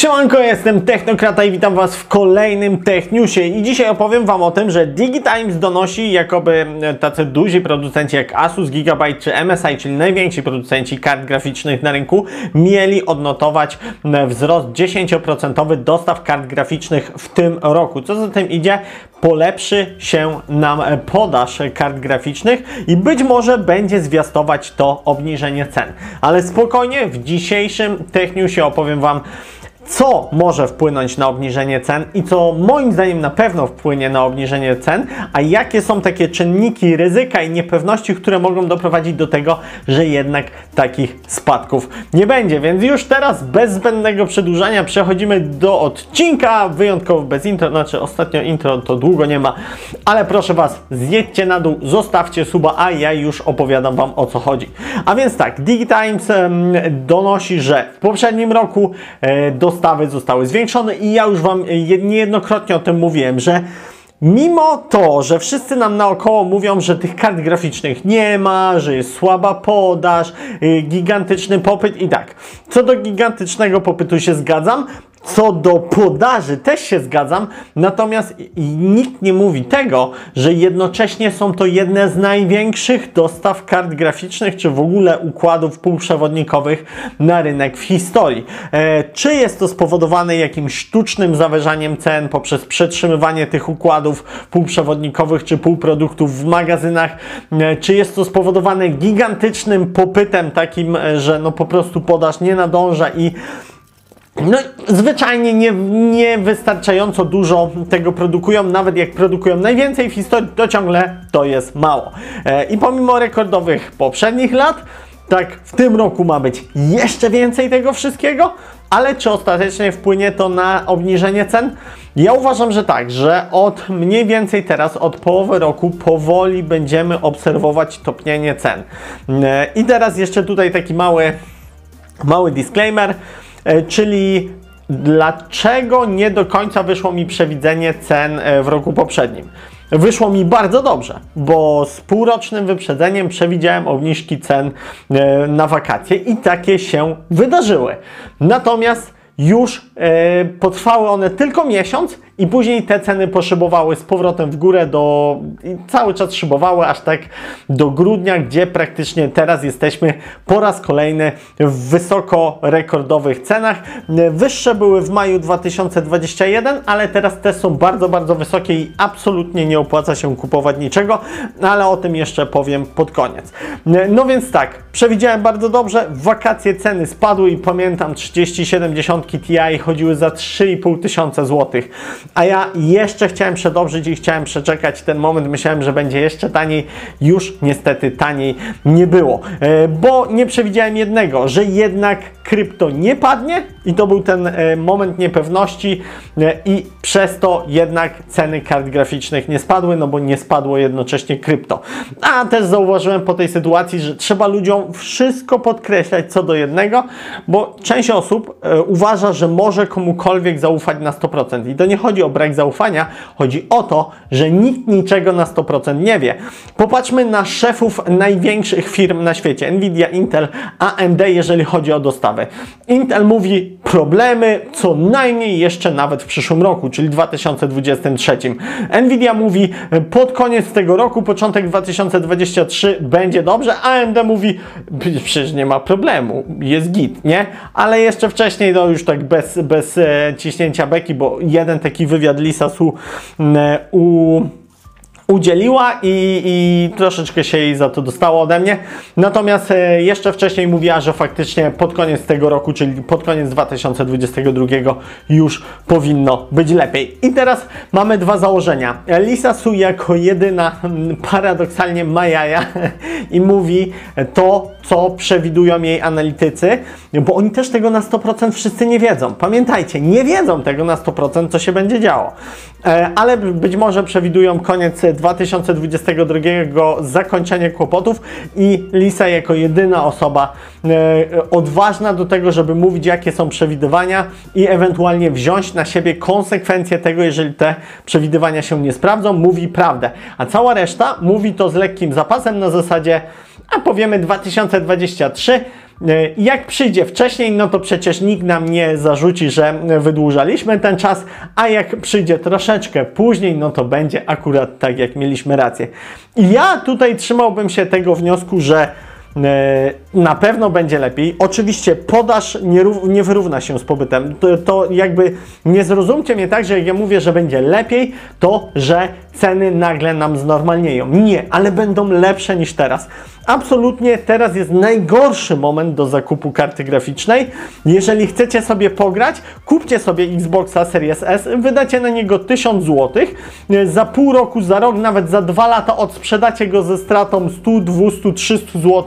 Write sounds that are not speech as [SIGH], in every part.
Siemanko, jestem Technokrata i witam Was w kolejnym Techniusie i dzisiaj opowiem Wam o tym, że DigiTimes donosi, jakoby tacy duzi producenci jak Asus, Gigabyte czy MSI, czyli najwięksi producenci kart graficznych na rynku, mieli odnotować wzrost 10% dostaw kart graficznych w tym roku. Co za tym idzie, polepszy się nam podaż kart graficznych i być może będzie zwiastować to obniżenie cen. Ale spokojnie, w dzisiejszym Techniusie opowiem Wam co może wpłynąć na obniżenie cen i co moim zdaniem na pewno wpłynie na obniżenie cen, a jakie są takie czynniki ryzyka i niepewności, które mogą doprowadzić do tego, że jednak takich spadków nie będzie. Więc już teraz bez zbędnego przedłużania przechodzimy do odcinka, wyjątkowo bez intro, znaczy ostatnio intro to długo nie ma, ale proszę Was, zjedźcie na dół, zostawcie suba, a ja już opowiadam Wam o co chodzi. A więc tak, DigiTimes donosi, że w poprzednim roku e, dostawy zostały zwiększone i ja już Wam niejednokrotnie o tym mówiłem, że Mimo to, że wszyscy nam naokoło mówią, że tych kart graficznych nie ma, że jest słaba podaż, y, gigantyczny popyt i tak. Co do gigantycznego popytu się zgadzam, co do podaży też się zgadzam, natomiast nikt nie mówi tego, że jednocześnie są to jedne z największych dostaw kart graficznych, czy w ogóle układów półprzewodnikowych na rynek w historii. E, czy jest to spowodowane jakimś sztucznym zawyżaniem cen poprzez przetrzymywanie tych układów półprzewodnikowych czy półproduktów w magazynach, e, czy jest to spowodowane gigantycznym popytem takim, e, że no po prostu podaż nie nadąża i no, zwyczajnie nie, nie wystarczająco dużo tego produkują, nawet jak produkują najwięcej w historii, to ciągle to jest mało. E, I pomimo rekordowych poprzednich lat, tak w tym roku ma być jeszcze więcej tego wszystkiego, ale czy ostatecznie wpłynie to na obniżenie cen? Ja uważam, że tak, że od mniej więcej teraz, od połowy roku powoli będziemy obserwować topnienie cen. E, I teraz jeszcze tutaj taki mały, mały disclaimer. E, czyli dlaczego nie do końca wyszło mi przewidzenie cen e, w roku poprzednim. Wyszło mi bardzo dobrze, bo z półrocznym wyprzedzeniem przewidziałem obniżki cen e, na wakacje i takie się wydarzyły. Natomiast już e, potrwały one tylko miesiąc i później te ceny poszybowały z powrotem w górę do, cały czas szybowały aż tak do grudnia, gdzie praktycznie teraz jesteśmy po raz kolejny w wysoko rekordowych cenach. Wyższe były w maju 2021, ale teraz te są bardzo, bardzo wysokie i absolutnie nie opłaca się kupować niczego, ale o tym jeszcze powiem pod koniec. No więc tak, przewidziałem bardzo dobrze, w wakacje ceny spadły i pamiętam 3070 Ti chodziły za 3,5 tysiąca złotych a ja jeszcze chciałem przedobrzyć i chciałem przeczekać ten moment. Myślałem, że będzie jeszcze taniej. Już niestety taniej nie było, e, bo nie przewidziałem jednego, że jednak krypto nie padnie i to był ten e, moment niepewności e, i przez to jednak ceny kart graficznych nie spadły, no bo nie spadło jednocześnie krypto. A też zauważyłem po tej sytuacji, że trzeba ludziom wszystko podkreślać co do jednego, bo część osób uważa, że może komukolwiek zaufać na 100% i to nie chodzi o brak zaufania, chodzi o to, że nikt niczego na 100% nie wie. Popatrzmy na szefów największych firm na świecie, Nvidia, Intel, AMD, jeżeli chodzi o dostawę. Intel mówi problemy co najmniej jeszcze nawet w przyszłym roku, czyli 2023. Nvidia mówi pod koniec tego roku, początek 2023 będzie dobrze, AMD mówi przecież nie ma problemu, jest git, nie? Ale jeszcze wcześniej, no już tak bez, bez e, ciśnięcia beki, bo jeden taki wywiad Lisa Su mm, u udzieliła i, i, troszeczkę się jej za to dostało ode mnie. Natomiast e, jeszcze wcześniej mówiła, że faktycznie pod koniec tego roku, czyli pod koniec 2022 już powinno być lepiej. I teraz mamy dwa założenia. Lisa Su jako jedyna paradoksalnie ma jaja [LAUGHS] i mówi to, co przewidują jej analitycy, bo oni też tego na 100% wszyscy nie wiedzą. Pamiętajcie, nie wiedzą tego na 100%, co się będzie działo. E, ale być może przewidują koniec 2022 zakończenie kłopotów i Lisa jako jedyna osoba e, odważna do tego, żeby mówić jakie są przewidywania i ewentualnie wziąć na siebie konsekwencje tego, jeżeli te przewidywania się nie sprawdzą, mówi prawdę. A cała reszta mówi to z lekkim zapasem na zasadzie, a powiemy 2023 Jak przyjdzie wcześniej, no to przecież nikt nam nie zarzuci, że wydłużaliśmy ten czas, a jak przyjdzie troszeczkę później, no to będzie akurat tak, jak mieliśmy rację. Ja tutaj trzymałbym się tego wniosku, że E, na pewno będzie lepiej. Oczywiście podaż nie, nie wyrówna się z pobytem. To, to, jakby nie zrozumcie mnie tak, że jak ja mówię, że będzie lepiej, to że ceny nagle nam znormalnieją. Nie, ale będą lepsze niż teraz. Absolutnie teraz jest najgorszy moment do zakupu karty graficznej. Jeżeli chcecie sobie pograć, kupcie sobie Xboxa Series S, wydacie na niego 1000 zł. Za pół roku, za rok, nawet za dwa lata odsprzedacie go ze stratą 100, 200, 300 zł,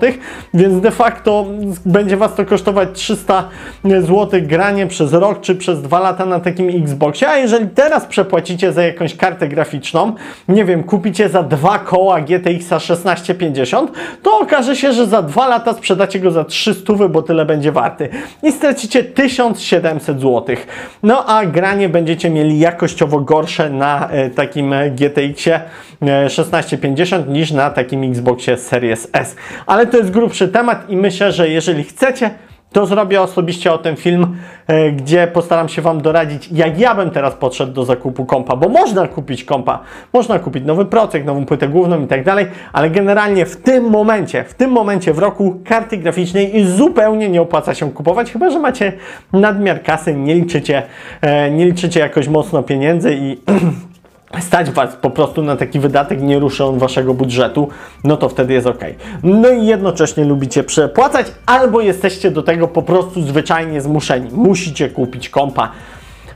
więc de facto będzie Was to kosztować 300 zł granie przez rok czy przez dwa lata na takim Xboxie. A jeżeli teraz przepłacicie za jakąś kartę graficzną, nie wiem, kupicie za dwa koła GTX 1650, to okaże się, że za dwa lata sprzedacie go za 300, bo tyle będzie warty. I stracicie 1700 zł. No a granie będziecie mieli jakościowo gorsze na e, takim GTX-ie 1650 niż na takim Xboxie Series S. Ale to jest grubszy temat i myślę, że jeżeli chcecie, to zrobię osobiście o tym film, e, gdzie postaram się Wam doradzić, jak ja bym teraz podszedł do zakupu kompa, bo można kupić kompa, można kupić nowy procek, nową płytę główną i tak dalej, ale generalnie w tym momencie, w tym momencie w roku karty graficznej zupełnie nie opłaca się kupować, chyba że macie nadmiar kasy, nie liczycie, e, nie liczycie jakoś mocno pieniędzy i [CLEARS THROAT] stać Was po prostu na taki wydatek, nie ruszy on Waszego budżetu, no to wtedy jest ok. No i jednocześnie lubicie przepłacać, albo jesteście do tego po prostu zwyczajnie zmuszeni. Musicie kupić kompa,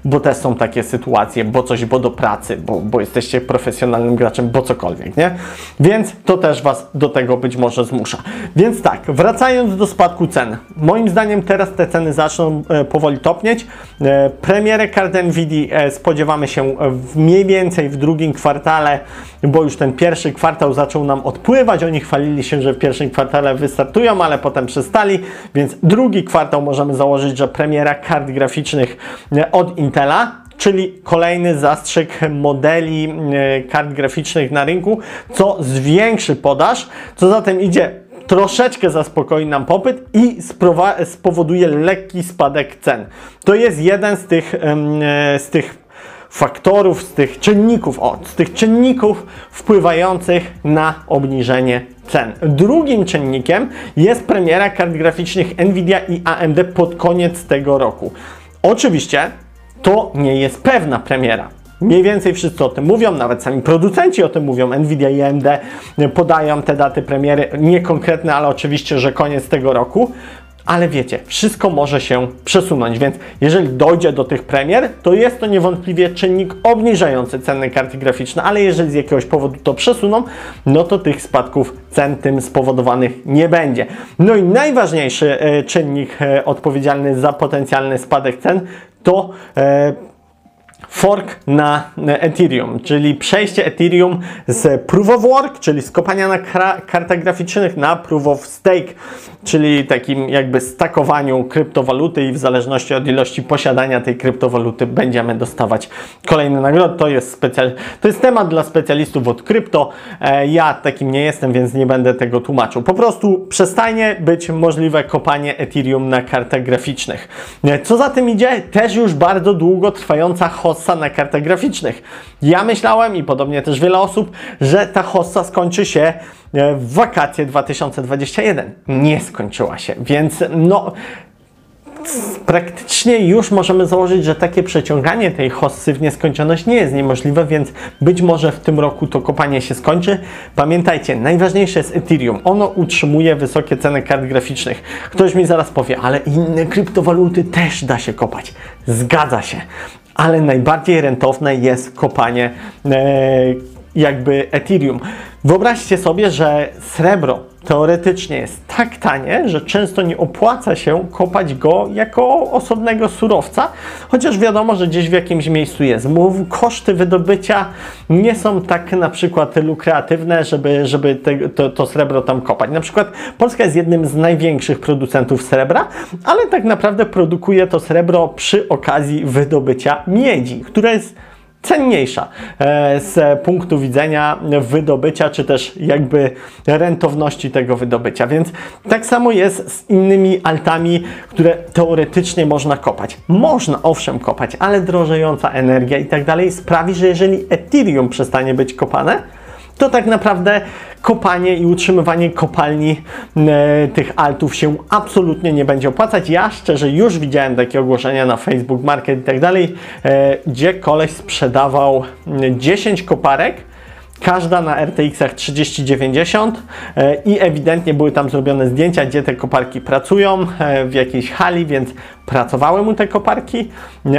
bo też są takie sytuacje, bo coś, bo do pracy, bo, bo jesteście profesjonalnym graczem, bo cokolwiek, nie? Więc to też Was do tego być może zmusza. Więc tak, wracając do spadku cen. Moim zdaniem teraz te ceny zaczną e, powoli topnieć. E, premierę kart NVIDIA e, spodziewamy się w mniej więcej w drugim kwartale, bo już ten pierwszy kwartał zaczął nam odpływać. Oni chwalili się, że w pierwszym kwartale wystartują, ale potem przestali, więc drugi kwartał możemy założyć, że premiera kart graficznych od Intela, czyli kolejny zastrzyk modeli e, kart graficznych na rynku, co zwiększy podaż, co zatem idzie troszeczkę zaspokoi nam popyt i spowoduje lekki spadek cen. To jest jeden z tych, e, z tych faktorów, z tych czynników, o, z tych czynników wpływających na obniżenie cen. Drugim czynnikiem jest premiera kart graficznych Nvidia i AMD pod koniec tego roku. Oczywiście to nie jest pewna premiera. Mniej więcej wszyscy o tym mówią, nawet sami producenci o tym mówią. Nvidia i AMD podają te daty premiery, niekonkretne, ale oczywiście, że koniec tego roku ale wiecie, wszystko może się przesunąć, więc jeżeli dojdzie do tych premier, to jest to niewątpliwie czynnik obniżający ceny karty graficzne, ale jeżeli z jakiegoś powodu to przesuną, no to tych spadków cen tym spowodowanych nie będzie. No i najważniejszy e, czynnik e, odpowiedzialny za potencjalny spadek cen to e, fork na Ethereum, czyli przejście Ethereum z Proof of Work, czyli z kopania na kartach graficznych na Proof of Stake, czyli takim jakby stakowaniu kryptowaluty i w zależności od ilości posiadania tej kryptowaluty będziemy dostawać kolejne nagrody. To jest, specjal... to jest temat dla specjalistów od krypto. E, ja takim nie jestem, więc nie będę tego tłumaczył. Po prostu przestanie być możliwe kopanie Ethereum na kartach graficznych. E, co za tym idzie? Też już bardzo długo trwająca hossa na kartach graficznych. Ja myślałem i podobnie też wiele osób, że ta hossa skończy się e, w wakacje 2021. Nie skończyła się, więc no praktycznie już możemy założyć, że takie przeciąganie tej hossy w nieskończoność nie jest niemożliwe, więc być może w tym roku to kopanie się skończy. Pamiętajcie, najważniejsze jest Ethereum. Ono utrzymuje wysokie ceny kart graficznych. Ktoś mi zaraz powie, ale inne kryptowaluty też da się kopać. Zgadza się ale najbardziej rentowne jest kopanie e, jakby Ethereum. Wyobraźcie sobie, że srebro teoretycznie jest tak tanie, że często nie opłaca się kopać go jako osobnego surowca, chociaż wiadomo, że gdzieś w jakimś miejscu jest. Koszty wydobycia nie są tak na przykład lukratywne, żeby, żeby te, to, to srebro tam kopać. Na przykład Polska jest jednym z największych producentów srebra, ale tak naprawdę produkuje to srebro przy okazji wydobycia miedzi, która jest cenniejsza e, z punktu widzenia wydobycia, czy też jakby rentowności tego wydobycia. Więc tak samo jest z innymi altami, które teoretycznie można kopać. Można owszem kopać, ale drożejąca energia i tak dalej sprawi, że jeżeli Ethereum przestanie być kopane, to tak naprawdę kopanie i utrzymywanie kopalni e, tych altów się absolutnie nie będzie opłacać. Ja szczerze już widziałem takie ogłoszenia na Facebook Market i tak dalej, e, gdzie koleś sprzedawał 10 koparek każda na RTX-ach 3090 e, i ewidentnie były tam zrobione zdjęcia, gdzie te koparki pracują e, w jakiejś hali, więc pracowały mu te koparki,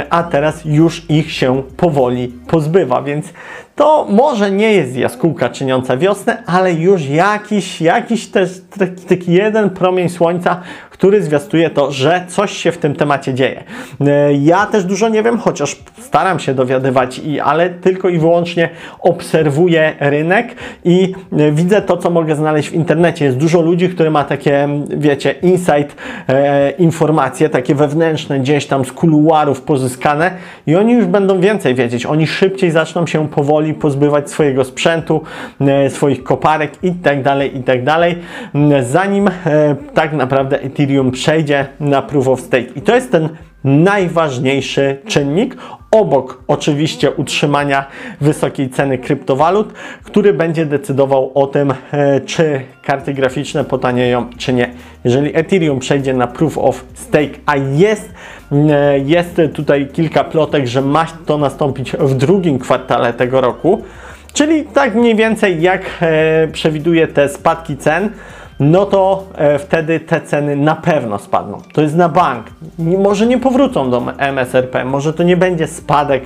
a teraz już ich się powoli pozbywa, więc to może nie jest jaskółka czyniąca wiosnę, ale już jakiś, jakiś też taki, jeden promień słońca, który zwiastuje to, że coś się w tym temacie dzieje. E, ja też dużo nie wiem, chociaż staram się dowiadywać, i, ale tylko i wyłącznie obserwuję rynek i e, widzę to, co mogę znaleźć w internecie. Jest dużo ludzi, które ma takie, wiecie, insight e, informacje, takie wewnętrzne, gdzieś tam z kuluarów pozyskane i oni już będą więcej wiedzieć. Oni szybciej zaczną się powoli pozbywać swojego sprzętu, e, swoich koparek i tak dalej, i tak zanim e, tak naprawdę Ethereum przejdzie na Proof of Stake. I to jest ten najważniejszy czynnik, obok oczywiście utrzymania wysokiej ceny kryptowalut, który będzie decydował o tym, e, czy karty graficzne potanieją, czy nie. Jeżeli Ethereum przejdzie na Proof of Stake, a jest, e, jest tutaj kilka plotek, że ma to nastąpić w drugim kwartale tego roku, czyli tak mniej więcej jak e, przewiduje te spadki cen, no to e, wtedy te ceny na pewno spadną. To jest na bank. Może nie powrócą do MSRP, może to nie będzie spadek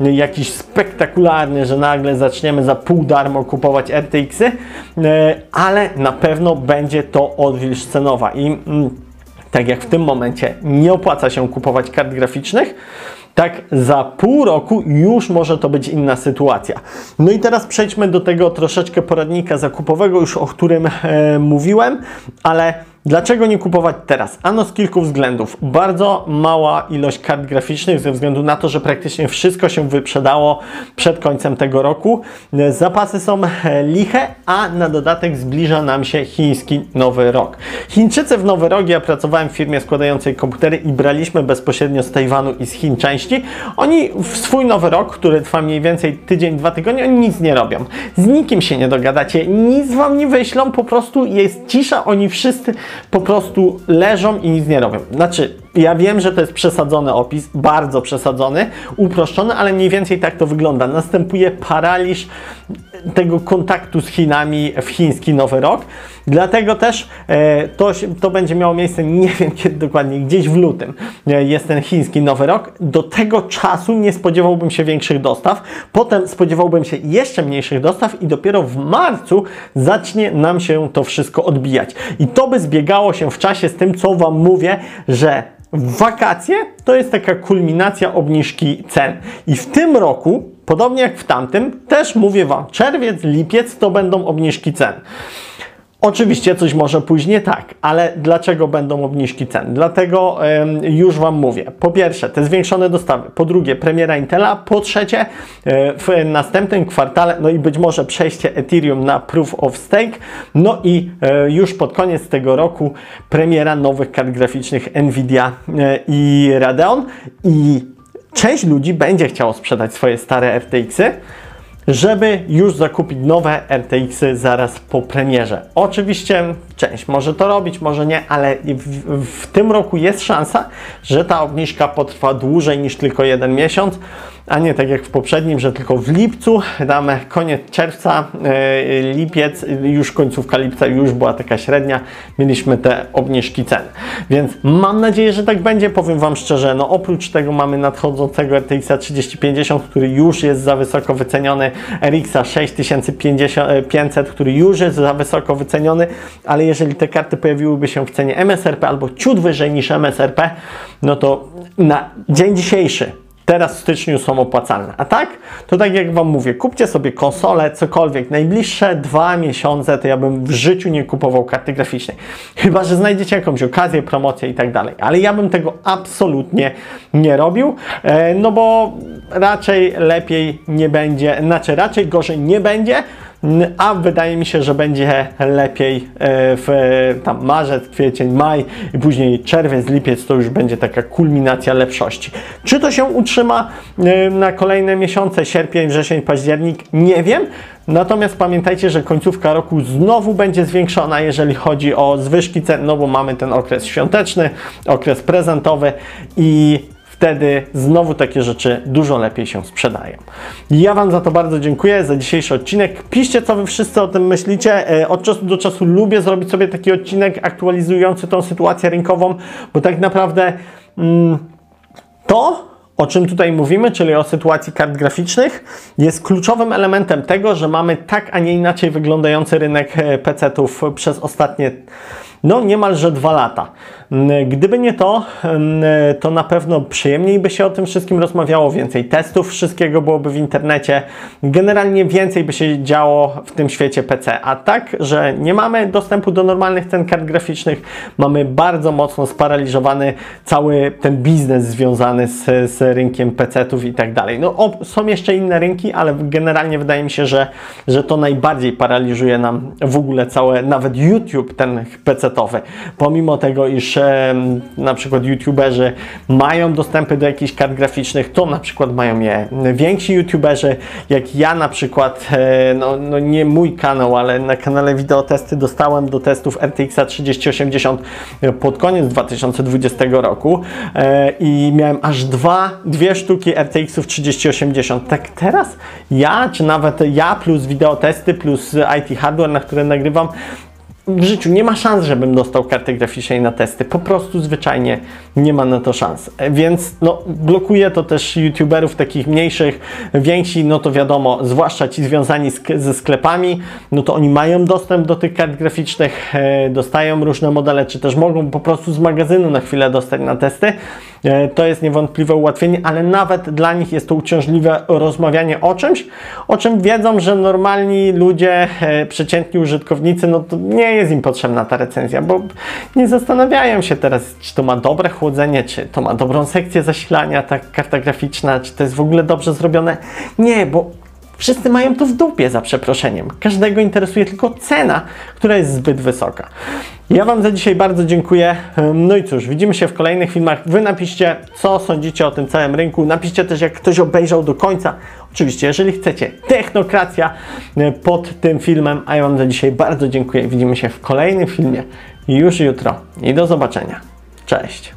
jakiś spektakularny, że nagle zaczniemy za pół darmo kupować RTX-y, e, ale na pewno będzie to odwilż cenowa i mm, tak jak w tym momencie nie opłaca się kupować kart graficznych, tak za pół roku już może to być inna sytuacja. No i teraz przejdźmy do tego troszeczkę poradnika zakupowego, już o którym e, mówiłem, ale Dlaczego nie kupować teraz? Ano z kilku względów. Bardzo mała ilość kart graficznych ze względu na to, że praktycznie wszystko się wyprzedało przed końcem tego roku. Zapasy są liche, a na dodatek zbliża nam się chiński nowy rok. Chińczycy w nowy rok, ja pracowałem w firmie składającej komputery i braliśmy bezpośrednio z Tajwanu i z Chin części. Oni w swój nowy rok, który trwa mniej więcej tydzień, dwa tygodnie, oni nic nie robią. Z nikim się nie dogadacie, nic wam nie wyślą, po prostu jest cisza, oni wszyscy po prostu leżą i nic nie robią. Znaczy, ja wiem, że to jest przesadzony opis, bardzo przesadzony, uproszczony, ale mniej więcej tak to wygląda. Następuje paraliż tego kontaktu z Chinami w chiński Nowy Rok. Dlatego też e, to, to będzie miało miejsce, nie wiem [LAUGHS] kiedy dokładnie, gdzieś w lutym e, jest ten chiński Nowy Rok. Do tego czasu nie spodziewałbym się większych dostaw. Potem spodziewałbym się jeszcze mniejszych dostaw i dopiero w marcu zacznie nam się to wszystko odbijać. I to by zbiegało się w czasie z tym, co Wam mówię, że wakacje to jest taka kulminacja obniżki cen. I w tym roku, podobnie jak w tamtym, też mówię Wam, czerwiec, lipiec to będą obniżki cen. Oczywiście coś może pójść nie tak, ale dlaczego będą obniżki cen? Dlatego już Wam mówię. Po pierwsze, te zwiększone dostawy. Po drugie, premiera Intela. Po trzecie, e, w następnym kwartale, no i być może przejście Ethereum na Proof of Stake. No i e, już pod koniec tego roku premiera nowych kart graficznych Nvidia e, i Radeon. I część ludzi będzie chciało sprzedać swoje stare RTX-y żeby już zakupić nowe RTX-y zaraz po premierze. Oczywiście część może to robić, może nie, ale w, w tym roku jest szansa, że ta obniżka potrwa dłużej niż tylko jeden miesiąc a nie tak jak w poprzednim, że tylko w lipcu, damy koniec czerwca, e, lipiec, już końcówka lipca już była taka średnia, mieliśmy te obniżki cen. Więc mam nadzieję, że tak będzie. Powiem Wam szczerze, no oprócz tego mamy nadchodzącego RTX 3050, który już jest za wysoko wyceniony, RX 6500, który już jest za wysoko wyceniony, ale jeżeli te karty pojawiłyby się w cenie MSRP albo ciut wyżej niż MSRP, no to na dzień dzisiejszy teraz w styczniu są opłacalne. A tak, to tak jak Wam mówię, kupcie sobie konsolę, cokolwiek. Najbliższe dwa miesiące to ja bym w życiu nie kupował karty graficznej. Chyba, że znajdziecie jakąś okazję, promocję i tak dalej. Ale ja bym tego absolutnie nie robił, e, no bo raczej lepiej nie będzie, znaczy raczej gorzej nie będzie, a wydaje mi się, że będzie lepiej e, w tam marzec, kwiecień, maj i później czerwiec, lipiec to już będzie taka kulminacja lepszości. Czy to się utrzyma e, na kolejne miesiące, sierpień, wrzesień, październik? Nie wiem. Natomiast pamiętajcie, że końcówka roku znowu będzie zwiększona, jeżeli chodzi o zwyżki cen, no bo mamy ten okres świąteczny, okres prezentowy i wtedy znowu takie rzeczy dużo lepiej się sprzedają. Ja Wam za to bardzo dziękuję, za dzisiejszy odcinek. Piszcie, co Wy wszyscy o tym myślicie. E, od czasu do czasu lubię zrobić sobie taki odcinek aktualizujący tą sytuację rynkową, bo tak naprawdę mm, to o czym tutaj mówimy, czyli o sytuacji kart graficznych, jest kluczowym elementem tego, że mamy tak, a nie inaczej wyglądający rynek e, PC-ów przez ostatnie no niemalże dwa lata. Mm, gdyby nie to, mm, to na pewno przyjemniej by się o tym wszystkim rozmawiało, więcej testów wszystkiego byłoby w internecie, generalnie więcej by się działo w tym świecie PC. A tak, że nie mamy dostępu do normalnych cen kart graficznych, mamy bardzo mocno sparaliżowany cały ten biznes związany z, z rynkiem PC-ów i tak dalej. No o, są jeszcze inne rynki, ale generalnie wydaje mi się, że, że to najbardziej paraliżuje nam w ogóle całe, nawet YouTube ten Pomimo tego, iż na przykład youtuberzy mają dostępy do jakichś kart graficznych, to na przykład mają je więksi youtuberzy, jak ja na przykład, e, no, no nie mój kanał, ale na kanale Wideotesty dostałem do testów RTX 3080 pod koniec 2020 roku e, i miałem aż dwa, dwie sztuki RTX-ów 3080. Tak teraz ja, czy nawet ja plus wideotesty plus IT hardware, na które nagrywam, w życiu nie ma szans, żebym dostał kartę graficznej na testy. Po prostu zwyczajnie nie ma na to szans. Więc no, blokuje to też youtuberów takich mniejszych, więksi, no to wiadomo, zwłaszcza ci związani ze sklepami, no to oni mają dostęp do tych kart graficznych, e, dostają różne modele, czy też mogą po prostu z magazynu na chwilę dostać na testy. E, to jest niewątpliwe ułatwienie, ale nawet dla nich jest to uciążliwe rozmawianie o czymś, o czym wiedzą, że normalni ludzie, e, przeciętni użytkownicy, no to nie jest im potrzebna ta recenzja, bo nie zastanawiają się teraz, czy to ma dobre chłodzenie, czy to ma dobrą sekcję zasilania, ta karta graficzna, czy to jest w ogóle dobrze zrobione. Nie, bo Wszyscy mają to w dupie, za przeproszeniem. Każdego interesuje tylko cena, która jest zbyt wysoka. Ja Wam za dzisiaj bardzo dziękuję. No i cóż, widzimy się w kolejnych filmach. Wy napiszcie, co sądzicie o tym całym rynku. Napiszcie też, jak ktoś obejrzał do końca. Oczywiście, jeżeli chcecie, technokracja e, pod tym filmem. A ja Wam za dzisiaj bardzo dziękuję. Widzimy się w kolejnym filmie już jutro. I do zobaczenia. Cześć.